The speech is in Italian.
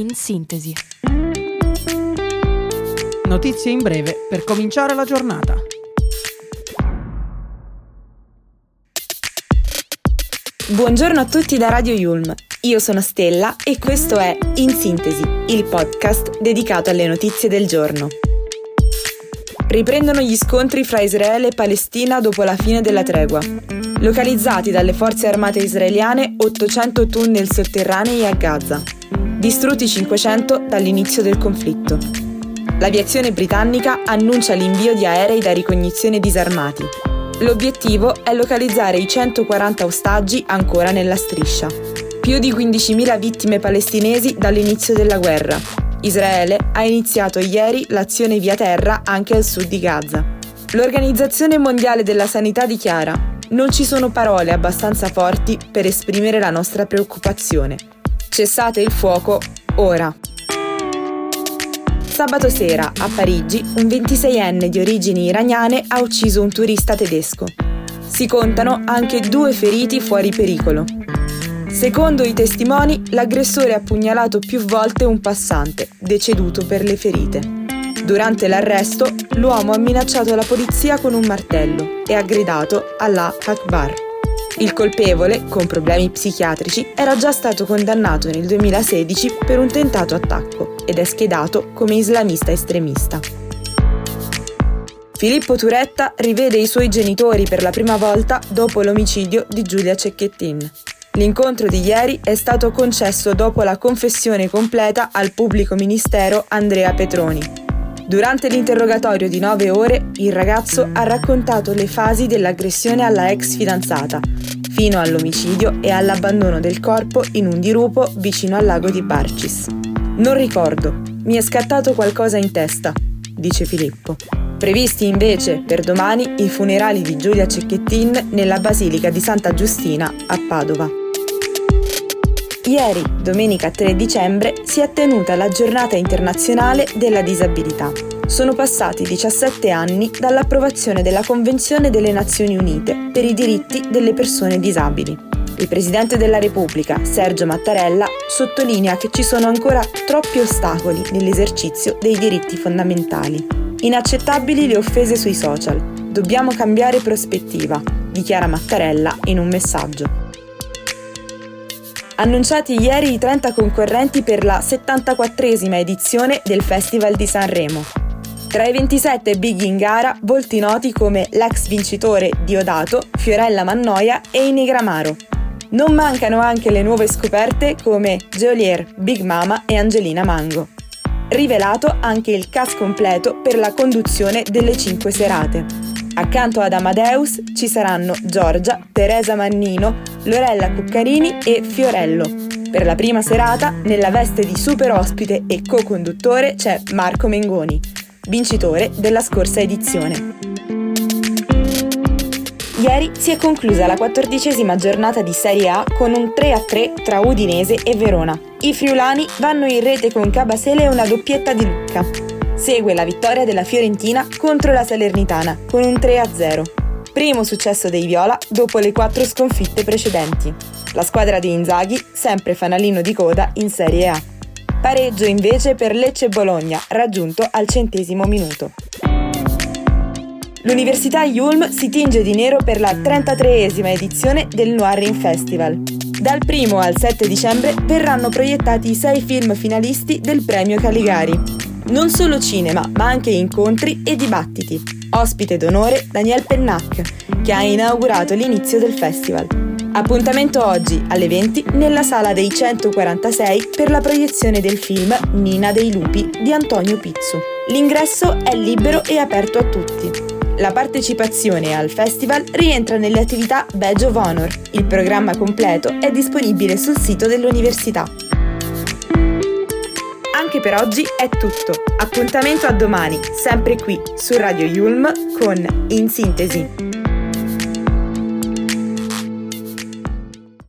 in sintesi. Notizie in breve per cominciare la giornata. Buongiorno a tutti da Radio Yulm. Io sono Stella e questo è In Sintesi, il podcast dedicato alle notizie del giorno. Riprendono gli scontri fra Israele e Palestina dopo la fine della tregua. Localizzati dalle forze armate israeliane 800 tunnel sotterranei a Gaza. Distrutti 500 dall'inizio del conflitto. L'aviazione britannica annuncia l'invio di aerei da ricognizione disarmati. L'obiettivo è localizzare i 140 ostaggi ancora nella striscia. Più di 15.000 vittime palestinesi dall'inizio della guerra. Israele ha iniziato ieri l'azione via terra anche al sud di Gaza. L'Organizzazione Mondiale della Sanità dichiara non ci sono parole abbastanza forti per esprimere la nostra preoccupazione. Cessate il fuoco ora. Sabato sera, a Parigi, un 26enne di origini iraniane ha ucciso un turista tedesco. Si contano anche due feriti fuori pericolo. Secondo i testimoni, l'aggressore ha pugnalato più volte un passante, deceduto per le ferite. Durante l'arresto, l'uomo ha minacciato la polizia con un martello e ha gridato Allah Akbar. Il colpevole, con problemi psichiatrici, era già stato condannato nel 2016 per un tentato attacco ed è schedato come islamista estremista. Filippo Turetta rivede i suoi genitori per la prima volta dopo l'omicidio di Giulia Cecchettin. L'incontro di ieri è stato concesso dopo la confessione completa al pubblico ministero Andrea Petroni, Durante l'interrogatorio di nove ore, il ragazzo ha raccontato le fasi dell'aggressione alla ex fidanzata, fino all'omicidio e all'abbandono del corpo in un dirupo vicino al lago di Barcis. Non ricordo, mi è scattato qualcosa in testa, dice Filippo. Previsti invece per domani i funerali di Giulia Cecchettin nella Basilica di Santa Giustina a Padova. Ieri, domenica 3 dicembre, si è tenuta la giornata internazionale della disabilità. Sono passati 17 anni dall'approvazione della Convenzione delle Nazioni Unite per i diritti delle persone disabili. Il Presidente della Repubblica, Sergio Mattarella, sottolinea che ci sono ancora troppi ostacoli nell'esercizio dei diritti fondamentali. Inaccettabili le offese sui social. Dobbiamo cambiare prospettiva, dichiara Mattarella in un messaggio. Annunciati ieri i 30 concorrenti per la 74esima edizione del Festival di Sanremo. Tra i 27 big in gara, volti noti come l'ex vincitore Diodato, Fiorella Mannoia e Inegramaro. Non mancano anche le nuove scoperte come Geolier, Big Mama e Angelina Mango. Rivelato anche il cast completo per la conduzione delle 5 serate. Accanto ad Amadeus ci saranno Giorgia, Teresa Mannino, Lorella Cuccarini e Fiorello. Per la prima serata, nella veste di super ospite e co-conduttore c'è Marco Mengoni, vincitore della scorsa edizione. Ieri si è conclusa la quattordicesima giornata di Serie A con un 3-3 tra Udinese e Verona. I friulani vanno in rete con Cabasele e una doppietta di Lucca. Segue la vittoria della Fiorentina contro la Salernitana con un 3-0. Primo successo dei Viola dopo le quattro sconfitte precedenti. La squadra di Inzaghi, sempre fanalino di coda in Serie A. Pareggio invece per Lecce Bologna, raggiunto al centesimo minuto. L'Università Yulm si tinge di nero per la 33esima edizione del Noirin Festival. Dal 1 al 7 dicembre verranno proiettati i sei film finalisti del premio Caligari. Non solo cinema, ma anche incontri e dibattiti. Ospite d'onore Daniel Pennac, che ha inaugurato l'inizio del festival. Appuntamento oggi alle 20 nella sala dei 146 per la proiezione del film Nina dei Lupi di Antonio Pizzu. L'ingresso è libero e aperto a tutti. La partecipazione al festival rientra nelle attività Badge of Honor. Il programma completo è disponibile sul sito dell'università. Anche per oggi è tutto. Appuntamento a domani, sempre qui su Radio Yulm con In Sintesi.